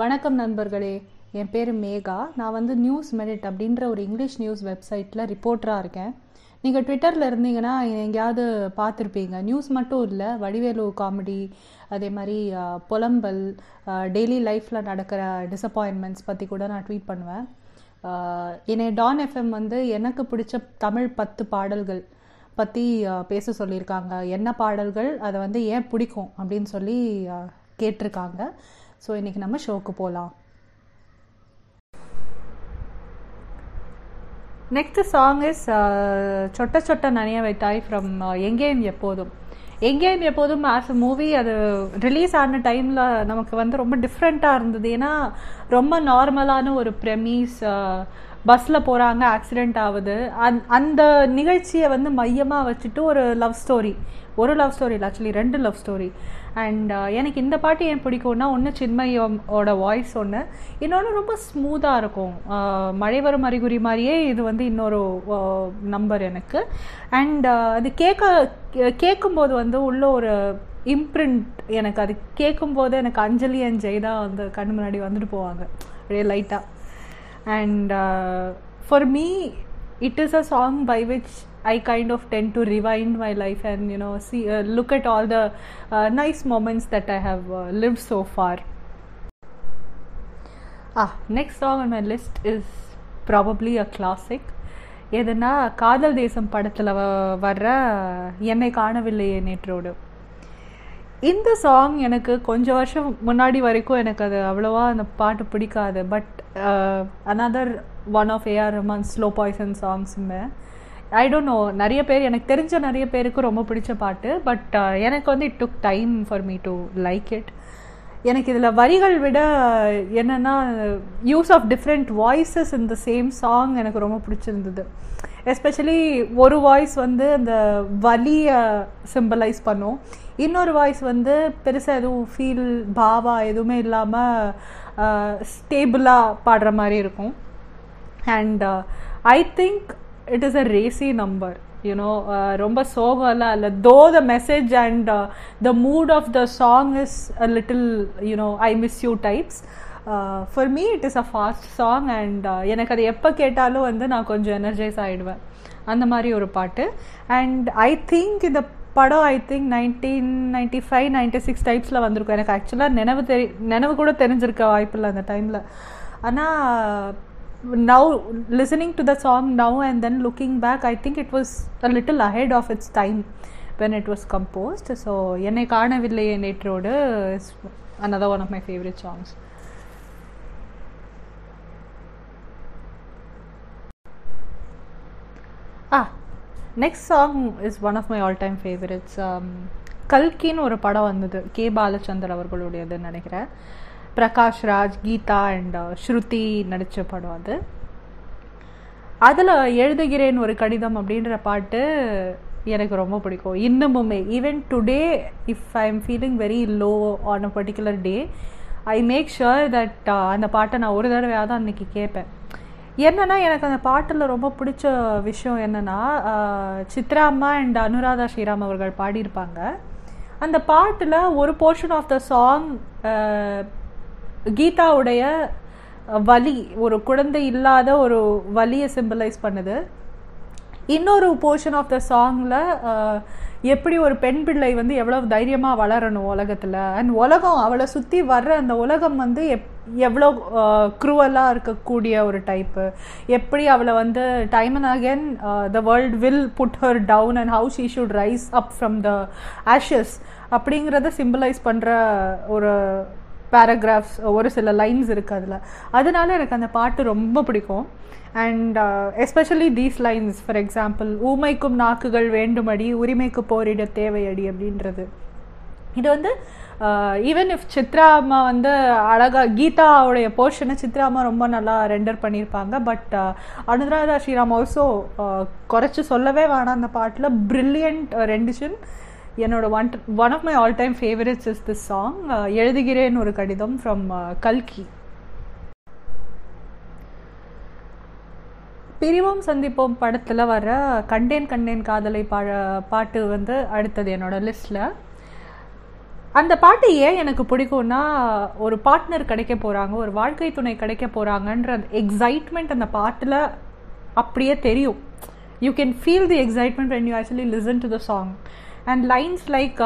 வணக்கம் நண்பர்களே. என் பேர் மேகா. நான் வந்து நியூஸ் மெரிட் அப்படின்ற ஒரு இங்கிலீஷ் நியூஸ் வெப்சைட்டில் ரிப்போர்ட்டராக இருக்கேன். நீங்கள் ட்விட்டரில் இருந்தீங்கன்னா எங்கேயாவது பார்த்துருப்பீங்க. நியூஸ் மட்டும் இல்லை வடிவேலு காமெடி அதே மாதிரி புலம்பல் டெய்லி லைஃப்பில் நடக்கிற டிசப்பாயின்மெண்ட்ஸ் பற்றி கூட நான் ட்வீட் பண்ணுவேன். என்னை டான் எஃப்எம் வந்து எனக்கு பிடிச்ச தமிழ் பத்து பாடல்கள் பற்றி பேச சொல்லியிருக்காங்க. என்ன பாடல்கள்? அதை வந்து ஏன் பிடிக்கும்? அப்படின்னு சொல்லி கேட்டிருக்காங்க. ஸோ இன்றைக்கி நம்ம ஷோக்கு போகலாம் நெக்ஸ்ட் சாங் இஸ் சொட்ட சொட்ட நனைய வைத்தாய் from uh, Engeyum Eppodhum. Engeyum Eppodhum as a movie அது ரிலீஸ் ஆன டைமில் நமக்கு வந்து ரொம்ப டிஃப்ரெண்ட்டாக இருந்தது. ஏன்னா ரொம்ப நார்மலான ஒரு ப்ரெமீஸ் பஸ்ஸில் போகிறாங்க ஆக்சிடெண்ட் ஆகுது. அந் அந்த நிகழ்ச்சியை வந்து மையமாக வச்சுட்டு ஒரு லவ் ஸ்டோரி ஒரு லவ் ஸ்டோரி இல்லை ஆக்சுவலி ரெண்டு லவ் ஸ்டோரி அண்ட் uh, எனக்கு இந்த பாட்டு ஏன் பிடிக்கும்னா ஒன்று சின்மையோட வாய்ஸ் ஒன்று இன்னொன்று ரொம்ப ஸ்மூத்தாக இருக்கும். மழை வரும் அறிகுறி மாதிரியே இது வந்து இன்னொரு நம்பர் எனக்கு. அண்ட் அது கேட்க கேட்கும்போது வந்து உள்ள ஒரு இம்ப்ரிண்ட் எனக்கு அது கேட்கும்போது எனக்கு அஞ்சலி அண்ட் ஜெய்தா வந்து கண் முன்னாடி வந்துட்டு போவாங்க. அப்படியே லைட்டாக and for me it is a song by which i kind of tend to rewind my life and you know see uh, look at all the uh, nice moments that i have uh, lived so far ah next song on my list is probably a classic எதுனா காதல் தேசம் படத்தில் வர்ற என்னை காணவில்லையே நேற்றோடு இந்த song எனக்கு கொஞ்சம் வருஷம் முன்னாடி வரைக்கும் எனக்கு அது அவ்வளோவா அந்த பாட்டு பிடிக்காது but another one of A R Rahman slow poison சாங்ஸுமே I don't know நிறைய பேர் எனக்கு தெரிஞ்ச நிறைய பேருக்கு ரொம்ப பிடிச்ச பாட்டு பட் uh, எனக்கு வந்து it took time for me to like it எனக்கு இதில் வரிகள் விட என்னென்னா யூஸ் ஆஃப் டிஃப்ரெண்ட் வாய்ஸஸ் இந்த சேம் சாங் எனக்கு ரொம்ப பிடிச்சிருந்தது. எஸ்பெஷலி ஒரு வாய்ஸ் வந்து அந்த வலியை சிம்பலைஸ் பண்ணும். இன்னொரு வாய்ஸ் வந்து பெருசாக எதுவும் ஃபீல் பாவா எதுவுமே இல்லாமல் ஸ்டேபிளாக uh, பாடுற மாதிரி இருக்கும். And I think it is a racy number you know ரொம்ப சோகம்லாம் இல்லை though the message and the mood of the song is a little you know I miss you types for me it is a fast song and எனக்கு அது எப்போ கேட்டாலும் வந்து நான் கொஞ்சம் எனர்ஜைஸ் ஆகிடுவேன் அந்த மாதிரி ஒரு பாட்டு. அண்ட் ஐ திங்க் இந்த படம் I think nineteen ninety five ninety six டைப்ஸில் வந்திருக்கும். எனக்கு ஆக்சுவலாக நினைவு தெரி நினைவு கூட தெரிஞ்சிருக்க வாய்ப்பில்லை அந்த டைமில் ஆனால் now listening to the song now and then looking back i think it was a little ahead of its time when it was composed so என்னை காணவில்லையே நேற்றோடு is another one of my favorite songs ah next song is one of my all time favorites um, கல்கின்னு ஒரு படம் வந்தது K Balachander அவர்களுடையதுன்னு நினைக்கிறேன் Prakash Raj Geetha and uh, ஸ்ருதி நடித்த படம் அது. அதில் எழுதுகிறேன் ஒரு கடிதம் அப்படின்ற பாட்டு எனக்கு ரொம்ப பிடிக்கும். இன்னமுமே even today if I am feeling very low on a particular day I make sure that அந்த பாட்டை நான் ஒரு தடவையாவது அன்றைக்கி கேட்பேன். என்னென்னா எனக்கு அந்த பாட்டில் ரொம்ப பிடிச்ச விஷயம் என்னென்னா uh, சித்ரா அம்மா அண்ட் அனுராதா ஸ்ரீராம் அவர்கள் பாடியிருப்பாங்க. அந்த பாட்டில் ஒரு போர்ஷன் ஆஃப் த சாங் கீதாவுடைய வலி ஒரு குழந்தை இல்லாத ஒரு வலியை சிம்பிளைஸ் பண்ணுது. இன்னொரு போர்ஷன் ஆஃப் த சாங்கில் எப்படி ஒரு பெண் பிள்ளை வந்து எவ்வளோ தைரியமாக வளரணும் உலகத்தில்? அண்ட் உலகம் அவளை சுற்றி வர்ற அந்த உலகம் வந்து எப் எவ்வளோ க்ரூவலாக இருக்கக்கூடிய ஒரு டைப்பு எப்படி அவளை வந்து time and again the world will put her down and how she should rise up from the ashes அப்படிங்கிறத சிம்பிளைஸ் பண்ணுற ஒரு பேராகிராஃப்ஸ் ஒரு சில லைன்ஸ் இருக்குது அதில். அதனால எனக்கு அந்த பாட்டு ரொம்ப பிடிக்கும். And especially these lines for example ஊமைக்கும் நாக்குகள் வேண்டுமடி உரிமைக்கு போரிட தேவையடி அப்படின்றது. இது வந்து ஈவன் இஃப் சித்ரா அம்மா வந்து அழகாக கீதாவுடைய போர்ஷனை சித்ரா அம்மா ரொம்ப நல்லா ரெண்டர் பண்ணியிருப்பாங்க பட் அனுராதா ஸ்ரீராம் ஆல்சோ குறைச்சி சொல்லவே வேணாம் அந்த பாட்டில். ப்ரில்லியண்ட் ரெண்டிஷன் என்னோட one one of my all time favourites is this song எழுதுகிறேன் ஒரு கடிதம் ஃப்ரம் uh, கல்கி. பிரிவோம் சந்திப்போம் படத்தில் வர கண்டேன் கண்டேன் காதலை பா பாட்டு வந்து அடுத்தது என்னோட லிஸ்ட்டில் அந்த பாட்டு ஏன் எனக்கு பிடிக்கும்னா ஒரு பார்ட்னர் கிடைக்க போகிறாங்க ஒரு வாழ்க்கை துணை கிடைக்க போகிறாங்கன்ற அந்த எக்ஸைட்மெண்ட் அந்த பாட்டில் அப்படியே தெரியும். You can feel the excitement when you actually listen to the song and lines like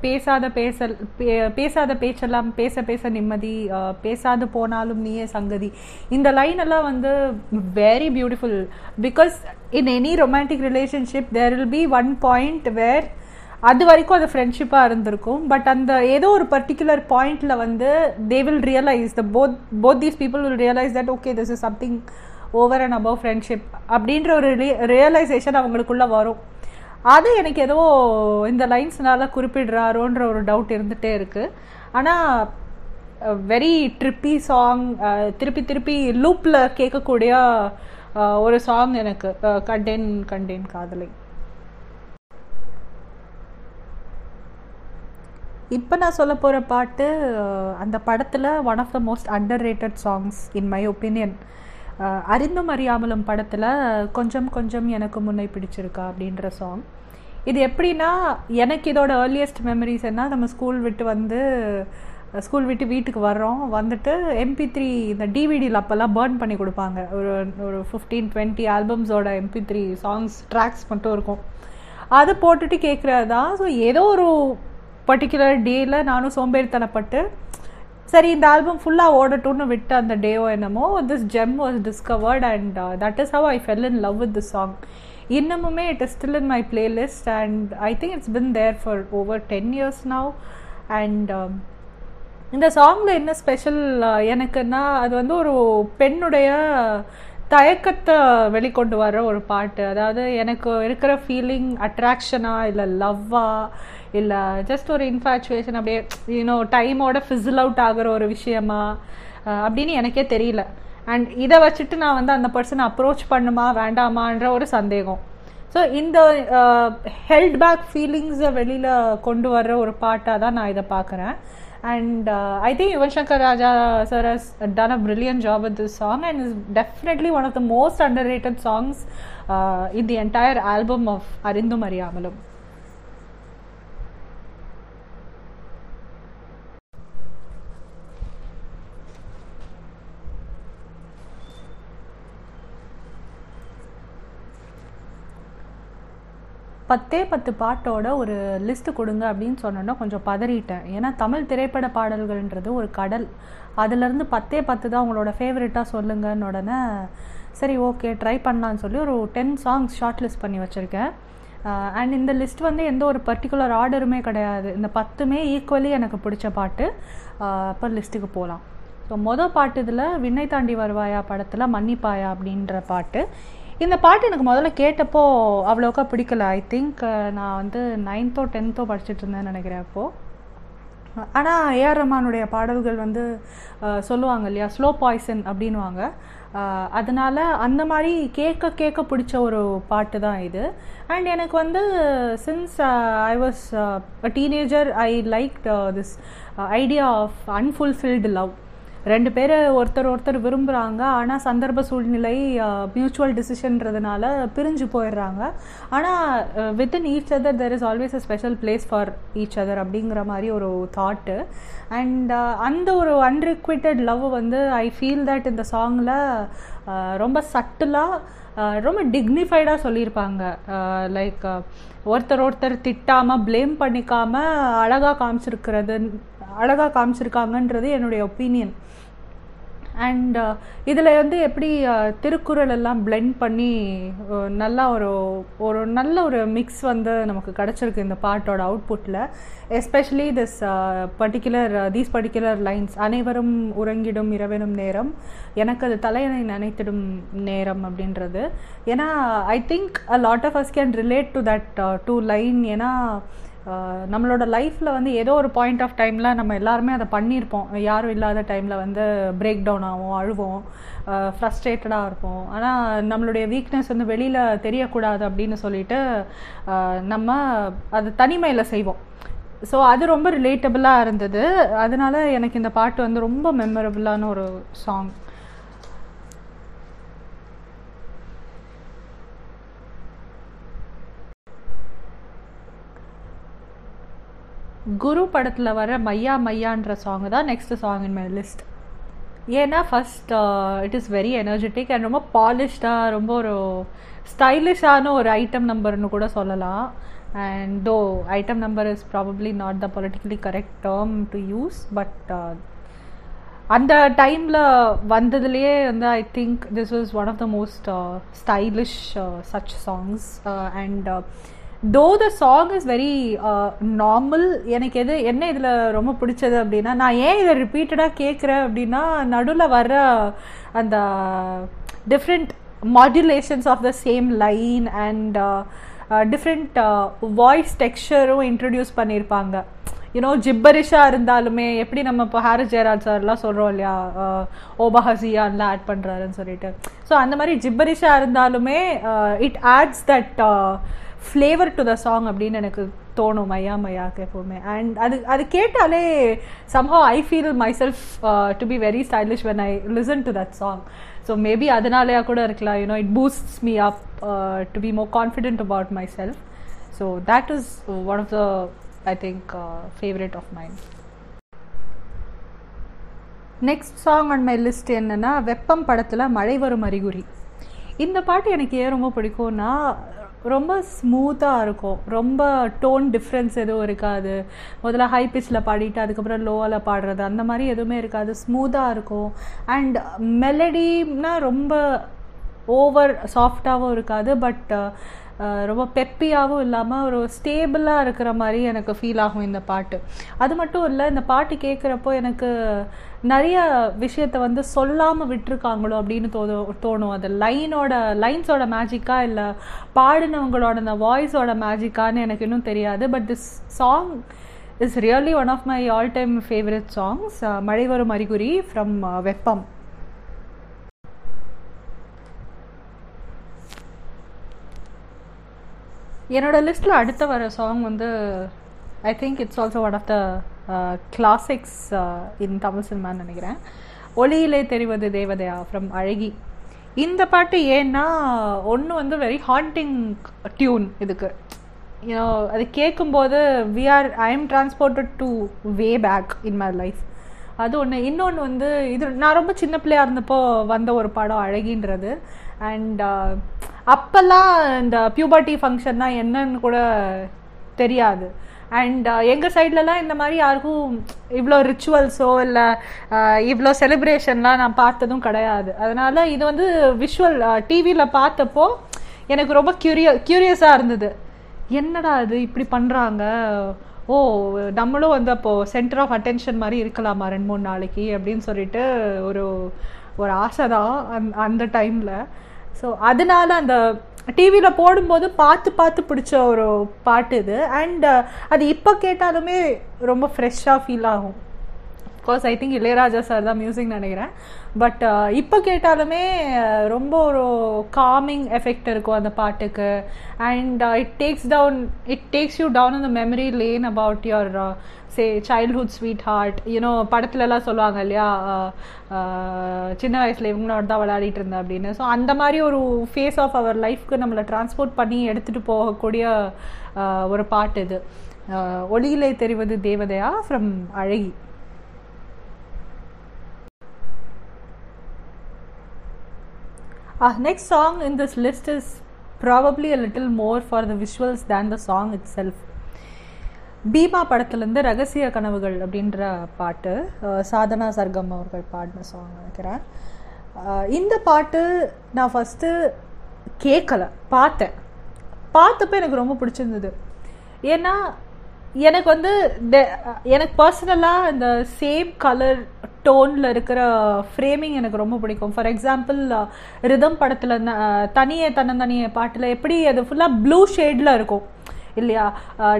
பேசாத பேசல் பே- பேசாத பேச்செல்லாம் பேச பேச நிம்மதி uh, பேசாது போனாலும் நீயே சங்கதி. இந்த லைன் எல்லாம் வந்து very beautiful because in any romantic relationship there will be one point where அது வரைக்கும் அது ஃப்ரெண்ட்ஷிப்பாக இருந்திருக்கும். பட் அந்த ஏதோ ஒரு பர்டிகுலர் பாயிண்டில் வந்து they will realise the both both these people will realise that okay this is something over and above friendship அப்படின்ற ஒரு ரியலைசேஷன் அவங்களுக்குள்ளே வரும். அது எனக்கு ஏதோ இந்த லைன்ஸ்னால குறிப்பிடுறாரோன்ற ஒரு டவுட் இருந்துகிட்டே இருக்கு. ஆனால் வெரி ட்ரிப்பி சாங் திருப்பி திருப்பி லூப்பில் கேட்கக்கூடிய ஒரு சாங் எனக்கு கண்டேன் கண்டேன் காதலை. இப்போ நான் சொல்ல போகிற பாட்டு அந்த படத்தில் one of the most underrated songs in my opinion Arindhum Ariyamalum படத்தில் கொஞ்சம் கொஞ்சம் எனக்கு முன்னை பிடிச்சிருக்கா அப்படின்ற சாங் இது எப்படின்னா எனக்கு இதோட ஏர்லியஸ்ட் மெமரிஸ் என்ன நம்ம ஸ்கூல் விட்டு வந்து ஸ்கூல் விட்டு வீட்டுக்கு வர்றோம். வந்துட்டு எம்பி த்ரீ இந்த டிவிடியில் அப்போல்லாம் பேர்ன் பண்ணி கொடுப்பாங்க. ஒரு ஒரு ஃபிஃப்டீன் டுவெண்ட்டி ஆல்பம்ஸோட எம்பி த்ரீ சாங்ஸ் ட்ராக்ஸ் மட்டும் இருக்கும். அதை போட்டுட்டு கேட்குறது தான் ஸோ ஏதோ ஒரு பர்டிகுலர் டேயில் நானும் சோம்பேறித்தனப்பட்டு சரி இந்த ஆல்பம் ஃபுல்லாக ஓடட்டும்னு விட்டு அந்த டேவோ என்னமோ this gem was discovered and that is how I fell in love with this song இன்னமுமே it is still in my playlist and I think it's been there for over ten years now and இந்த சாங்கில் என்ன special uh, எனக்குன்னா அது வந்து ஒரு பெண்ணுடைய தயக்கத்தை வெளிக்கொண்டு வர ஒரு பாட்டு. அதாவது எனக்கு இருக்கிற ஃபீலிங் அட்ராக்ஷனா இல்லை லவ்வாக இல்லை ஜஸ்ட் ஒரு இன்ஃபாச்சுவேஷன் அப்படியே யூனோ டைமோட ஃபிசில் அவுட் ஆகிற ஒரு விஷயமா? அப்படின்னு எனக்கே தெரியல. அண்ட் இதை வச்சுட்டு நான் வந்து அந்த பர்சனை அப்ரோச் பண்ணுமா வேண்டாமான்ற ஒரு சந்தேகம். ஸோ இந்த ஹெல்ட் பேக் ஃபீலிங்ஸை வெளியில் கொண்டு வர்ற ஒரு பாட்டாக தான் நான் இதை பார்க்குறேன் and I think Yuvan Shankar Raja sir has done a brilliant job with this song and is definitely one of the most underrated songs in the entire album of Arindhum Ariyamalum பத்தே பத்து பாட்டோட ஒரு list கொடுங்க அப்படின்னு சொன்னோன்னா கொஞ்சம் பதறிட்டேன். ஏன்னா தமிழ் திரைப்பட பாடல்கள்ன்றது ஒரு கடல். அதுலேருந்து பத்தே பத்து தான் உங்களோட ஃபேவரட்டாக சொல்லுங்கன்னு உடனே சரி ஓகே ட்ரை பண்ணலான்னு சொல்லி ஒரு டென் சாங்ஸ் ஷார்ட் லிஸ்ட் பண்ணி வச்சுருக்கேன். அண்ட் இந்த லிஸ்ட் வந்து எந்த ஒரு பர்டிகுலர் ஆர்டருமே கிடையாது. இந்த பத்துமே ஈக்குவலி எனக்கு பிடிச்ச பாட்டு. அப்போ லிஸ்ட்டுக்கு போகலாம் ஸோ மொதல் பாட்டு இதில் விண்ணை தாண்டி வருவாயா படத்தில் மன்னிப்பாயா அப்படின்ற பாட்டு. இந்த பாட்டு எனக்கு முதல்ல கேட்டப்போ அவ்வளோக்கா பிடிக்கல. ஐ திங்க் நான் வந்து நைன்த்தோ டென்த்தோ படிச்சுட்டு இருந்தேன்னு நினைக்கிறேன் அப்போது ஆனால் ஏஆர் ரஹ்மானுடைய பாடல்கள் வந்து சொல்லுவாங்க இல்லையா? ஸ்லோ பாய்சன் அப்படின்வாங்க அதனால் அந்த மாதிரி கேட்க கேட்க பிடிச்ச ஒரு பாட்டு தான் இது. அண்ட் எனக்கு வந்து since I was a teenager I like this idea of unfulfilled love ரெண்டு பேர் ஒருத்தர் ஒருத்தர் விரும்புகிறாங்க ஆனால் சந்தர்ப்ப சூழ்நிலை மியூச்சுவல் டிசிஷன்றதுனால பிரிஞ்சு போயிடுறாங்க. ஆனால் within each other there is always a special place for each other அப்படிங்கிற மாதிரி ஒரு தாட்டு அண்ட் அந்த ஒரு அன்ரிக்விட்டட் லவ் வந்து ஐ ஃபீல் தட் இந்த சாங்கில் ரொம்ப சட்டிலாக ரொம்ப டிக்னிஃபைடாக சொல்லியிருப்பாங்க. லைக் ஒருத்தர் ஒருத்தர் திட்டாமல் ப்ளேம் பண்ணிக்காம அழகாக காமிச்சிருக்கிறது அழகாக காமிச்சிருக்காங்கன்றது என்னுடைய ஒப்பீனியன் அண்ட் இதில் வந்து எப்படி uh, திருக்குறள் எல்லாம் பிளெண்ட் பண்ணி uh, நல்லா ஒரு ஒரு நல்ல ஒரு மிக்ஸ் வந்து நமக்கு கிடச்சிருக்கு இந்த பாட்டோட அவுட்புட்டில் especially this particular these particular lines அனைவரும் உறங்கிடும் இரவெனும் நேரம். எனக்கு அது தலையணை நினைத்திடும் நேரம் அப்படின்றது. ஏன்னா I think a lot of us can relate to that two line ஏன்னா நம்மளோட லைஃப்பில் வந்து ஏதோ ஒரு பாயிண்ட் ஆஃப் டைமில் நம்ம எல்லாருமே அதை பண்ணியிருப்போம். யாரும் இல்லாத டைமில் வந்து பிரேக் டவுன் ஆகும் அழுவோம் ஃப்ரஸ்ட்ரேட்டடாக இருப்போம். ஆனால் நம்மளுடைய வீக்னஸ் வந்து வெளியில் தெரியக்கூடாது அப்படின்னு சொல்லிட்டு நம்ம அது தனிமையில் செய்வோம். ஸோ அது ரொம்ப ரிலேட்டபிளாக இருந்தது. அதனால எனக்கு இந்த பாட்டு வந்து ரொம்ப மெமரபுளான ஒரு சாங் குரு படத்தில் வர மையா மையான்ற சாங் தான் next song in my list ஏன்னா first it is very energetic and ரொம்ப பாலிஷ்டாக ரொம்ப ஒரு ஸ்டைலிஷான ஒரு ஐட்டம் நம்பர்னு கூட சொல்லலாம். And though item number is probably not the politically correct term to use but அந்த டைமில் வந்ததுலேயே வந்து I think this was one of the most stylish such songs and though the song is very normal எனக்கு எது என்ன இதில் ரொம்ப பிடிச்சது அப்படின்னா நான் ஏன் இதை ரிப்பீட்டடாக கேட்குறேன் அப்படின்னா நடுவில் வர்ற அந்த different modulations of the same line and different voice டெக்ஸ்டரும் introduce பண்ணியிருப்பாங்க யூனோ ஜிப்பரிஷாக இருந்தாலுமே எப்படி நம்ம இப்போ ஹாரிஸ் ஜெயராஜ் சார்லாம் சொல்கிறோம் இல்லையா? Uh, ஓபஹசியான்லாம் ஆட் பண்ணுறாருன்னு சொல்லிட்டு. ஸோ அந்த மாதிரி ஜிப்பரிஷாக இருந்தாலுமே it adds that flavour to the song அப்படின்னு எனக்கு தோணும் மையா மையாக்கு எப்போவுமே. அண்ட் அது அது கேட்டாலே somehow I feel myself to be very stylish when I listen to that song so maybe அதனாலேயா கூட இருக்கலாம். You know it boosts me up to be more confident about myself so that is one of the I think favourite of mind next song on my list என்னென்னா வெப்பம் படத்தில் மழை வரும் அறிகுறி. இந்த பாட்டு எனக்கு ஏன் ரொம்ப பிடிக்கும்னா ரொம்ப ஸ்மூத்தாக இருக்கும். ரொம்ப டோன் டிஃப்ரென்ஸ் எதுவும் இருக்காது. முதல்ல ஹை பிச்சில் பாடிட்டு அதுக்கப்புறம் லோவில் பாடுறது அந்த மாதிரி எதுவுமே இருக்காது. ஸ்மூத்தாக இருக்கும். அண்ட் மெலடினா ரொம்ப ஓவர் சாஃப்டாகவும் இருக்காது பட் ரொம்ப பெப்பியாகவும் இல்லாமல் ஒரு ஸ்டேபிளாக இருக்கிற மாதிரி எனக்கு ஃபீல் ஆகும் இந்த பாட்டு. அது மட்டும் இல்லை இந்த பாட்டு கேட்குறப்போ எனக்கு நிறைய விஷயத்த வந்து சொல்லாமல் விட்டுருக்காங்களோ அப்படின்னு தோணும் தோணும். அது லைனோட லைன்ஸோட மேஜிக்கா இல்லை பாடினவங்களோட அந்த வாய்ஸோட மேஜிக்கான்னு எனக்கு இன்னும் தெரியாது. But this song is really one of my all time favourite songs மழை வரும் அறிகுறி ஃப்ரம் வெப்பம். என்னோட லிஸ்ட்டில் அடுத்த வர சாங் வந்து I think it's also one of the classics in Tamil சினிமான்னு நினைக்கிறேன். ஒளியிலே தெரிவது தேவதையா ஃப்ரம் அழகி. இந்த பாட்டு ஏன்னா ஒன்று வந்து வெரி ஹாண்டிங் டியூன் இதுக்கு. யூனோ அது கேட்கும்போது we are I am transported to way back in my life அது ஒன்று இன்னொன்று வந்து இது நான் ரொம்ப சின்ன பிள்ளையாக இருந்தப்போ வந்த ஒரு படம் அழகின்றது. அண்ட் uh, அப்போல்லாம் இந்த பியூபர்ட்டி ஃபங்க்ஷன்னா என்னன்னு கூட தெரியாது. அண்ட் uh, எங்கள் சைட்லலாம் இந்த மாதிரி யாருக்கும் இவ்வளோ ரிச்சுவல்ஸோ இல்லை uh, இவ்வளோ செலிப்ரேஷன்லாம் நான் பார்த்ததும் கிடையாது. அதனால் இது வந்து விஷுவல் டிவியில் பார்த்தப்போ எனக்கு ரொம்ப க்யூரிய க்யூரியஸாக இருந்தது. என்னடா இது இப்படி பண்ணுறாங்க ஓ நம்மளும் வந்து அப்போது சென்டர் ஆஃப் அட்டென்ஷன் மாதிரி இருக்கலாமா ரெண்டு மூணு நாளைக்கு அப்படின்னு சொல்லிட்டு ஒரு ஒரு ஆசை தான் அந் அந்த டைமில் ஸோ அதனால அந்த டிவியில் போடும்போது பார்த்து பார்த்து பிடிச்ச ஒரு பாட்டு இது. அண்ட் அது இப்போ கேட்டாலுமே ரொம்ப ஃப்ரெஷ்ஷாக ஃபீல் ஆகும். Course I think Ilaiyaraaja sir தான் மியூசிக் நினைக்கிறேன். பட் uh, இப்போ கேட்டாலுமே uh, ரொம்ப ஒரு காமிங் எஃபெக்ட் இருக்கும் அந்த பாட்டுக்கு. And it takes down it takes you down அந்த memory lane about your say childhood sweetheart you know படத்துலலாம் சொல்லுவாங்க இல்லையா? Uh, சின்ன வயசில் இவங்களோட தான் விளையாடிட்டு இருந்தேன் அப்படின்னு. ஸோ அந்த மாதிரி ஒரு ஃபேஸ் ஆஃப் அவர் லைஃப்க்கு நம்மளை டிரான்ஸ்போர்ட் பண்ணி எடுத்துகிட்டு போகக்கூடிய ஒரு பாட்டு இது. ஒளியிலே தெரிவது தேவதையா? ஃப்ரம் அழகி. Our next song in this list is probably a little more for the visuals than the song itself. Bima படத்துலேருந்து ரகசிய கனவுகள் அப்படின்ற பாட்டு சாதனா சர்க்கம் அவர்கள் பாடின சாங் நினைக்கிறேன். இந்த பாட்டு நான் ஃபஸ்ட்டு கேட்கல பார்த்தேன். பார்த்தப்போ எனக்கு ரொம்ப பிடிச்சிருந்தது. ஏன்னா எனக்கு வந்து எனக்கு பர்சனலாக இந்த சேம் கலர் டோனில் இருக்கிற ஃப்ரேமிங் எனக்கு ரொம்ப பிடிக்கும். ஃபார் எக்ஸாம்பிள் ரிதம் படத்தில் தனியே தன்னந்தனிய பாட்டில் எப்படி அது ஃபுல்லாக ப்ளூ ஷேடில் இருக்கும். இல்லையா?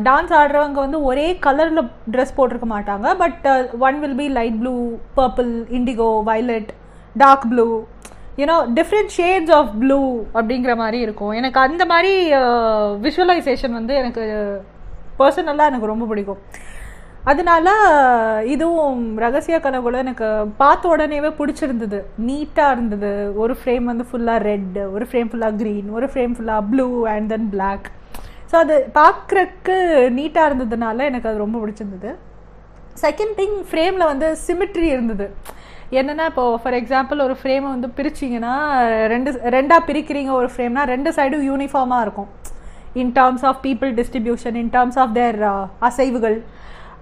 டான்ஸ் ஆடுறவங்க வந்து ஒரே கலரில் ட்ரெஸ் போட்டிருக்க மாட்டாங்க. But one will be light blue purple indigo violet dark blue you know different shades of blue அப்படிங்கிற மாதிரி இருக்கும். எனக்கு அந்த மாதிரி விஷுவலைசேஷன் வந்து எனக்கு பர்சனலாக எனக்கு ரொம்ப பிடிக்கும். அதனால இதுவும் ரகசிய கனவுல எனக்கு பார்த்த உடனேவே பிடிச்சிருந்தது. நீட்டாக இருந்தது. ஒரு ஃப்ரேம் வந்து ஃபுல்லாக ரெட் ஒரு ஃப்ரேம் ஃபுல்லாக க்ரீன் ஒரு ஃப்ரேம் ஃபுல்லாக blue and then black so அது பார்க்குறக்கு நீட்டாக இருந்ததுனால எனக்கு அது ரொம்ப பிடிச்சிருந்தது. செகண்ட் திங் ஃப்ரேமில் வந்து சிமிட்ரி இருந்தது. என்னென்னா இப்போது ஃபார் எக்ஸாம்பிள் ஒரு ஃப்ரேமை வந்து பிரிச்சிங்கன்னா ரெண்டு ரெண்டாக பிரிக்கிறீங்க ஒரு ஃப்ரேம்னா ரெண்டு சைடும் யூனிஃபார்மாக இருக்கும். In terms of people distribution in terms of their அசைவுகள்.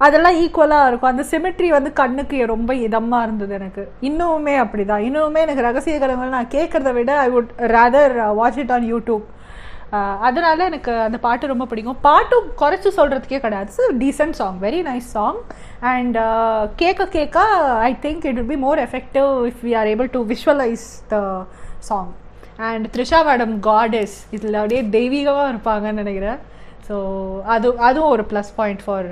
அதெல்லாம் ஈக்குவலாக இருக்கும். அந்த சிமெட்ரி வந்து கண்ணுக்கு ரொம்ப இதமாக இருந்தது எனக்கு. இன்னுமே அப்படிதான். இன்னுமே எனக்கு ரகசிய கலங்கள் நான் கேட்குறத விட I would rather watch it on YouTube அதனால எனக்கு அந்த பாட்டு ரொம்ப பிடிக்கும். பாட்டும் குறைச்சி சொல்கிறதுக்கே கிடையாது. It's decent song very nice song and கேட்க கேட்க I think it will be more effective if we are able to visualise the song and Trisha madam goddess இதில் அப்படியே தெய்வீகமாக இருப்பாங்கன்னு நினைக்கிறேன். ஸோ அது அதுவும் ஒரு ப்ளஸ் பாயிண்ட் ஃபார்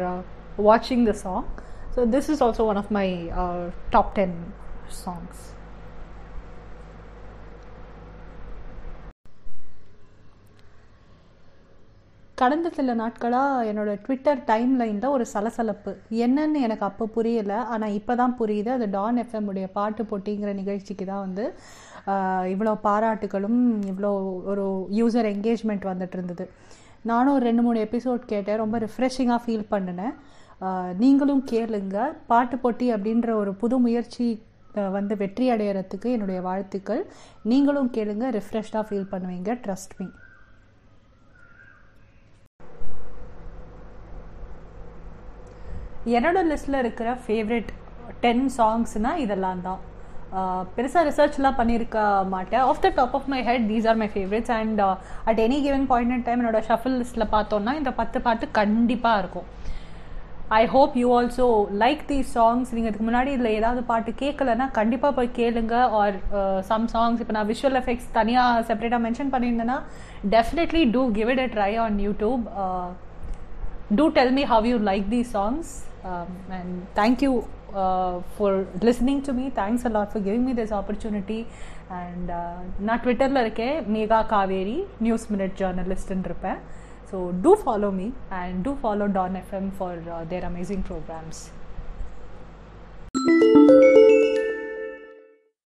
வாட்சிங் song. Song so this is also one of my top ten songs கடந்த சில நாட்களாக என்னோடய ட்விட்டர் டைம்லைனில் ஒரு சலசலப்பு. என்னன்னு எனக்கு அப்போ புரியலை. ஆனால் இப்போ தான் புரியுது. அது டான் எஃப்எம் உடைய பாட்டு போட்டிங்கிற நிகழ்ச்சிக்கு தான் வந்து இவ்வளோ பாராட்டுகளும் இவ்வளோ ஒரு யூசர் என்கேஜ்மெண்ட் வந்துட்டு இருந்தது. நானும் ஒரு ரெண்டு மூணு எபிசோட் கேட்டேன். ரொம்ப ரிஃப்ரெஷிங்காக ஃபீல் பண்ணினேன். நீங்களும் கேளுங்க. பாட்டு போட்டி அப்படின்ற ஒரு புது முயற்சி வந்து வெற்றி அடையிறதுக்கு என்னுடைய வாழ்த்துக்கள். நீங்களும் கேளுங்க. ரிஃப்ரெஷ்டாக ஃபீல் பண்ணுவீங்க. ட்ரஸ்ட் மீ என்னோட லிஸ்ட்டில் இருக்கிற ஃபேவரெட் டென் சாங்ஸ்னால் இதெல்லாம் தான். பெருசாக ரிசர்ச்லாம் பண்ணியிருக்க மாட்டேன். Of the top of my head these are my favourites and at any given point and time என்னோட ஷஃபில் லிஸ்ட்டில் பார்த்தோன்னா இந்த பத்து பாட்டு கண்டிப்பாக இருக்கும். I hope you also like these songs நீங்கள் இதுக்கு முன்னாடி இதில் ஏதாவது பாட்டு கேட்கலன்னா கண்டிப்பாக போய் கேளுங்க. ஆர் சம் சாங்ஸ் இப்போ நான் விஷுவல் எஃபெக்ட்ஸ் தனியாக செப்பரேட்டாக mention பண்ணியிருந்தேன்னா definitely to give it a try on YouTube to tell me how you like these songs and thank you for listening to me thanks a lot for giving me this opportunity and நான் ட்விட்டரில் இருக்கேன் Megha Kaveri news minute ஜேர்னலிஸ்ட்னு இருப்பேன். So do follow me and do follow Dawn FM for uh, their amazing programs.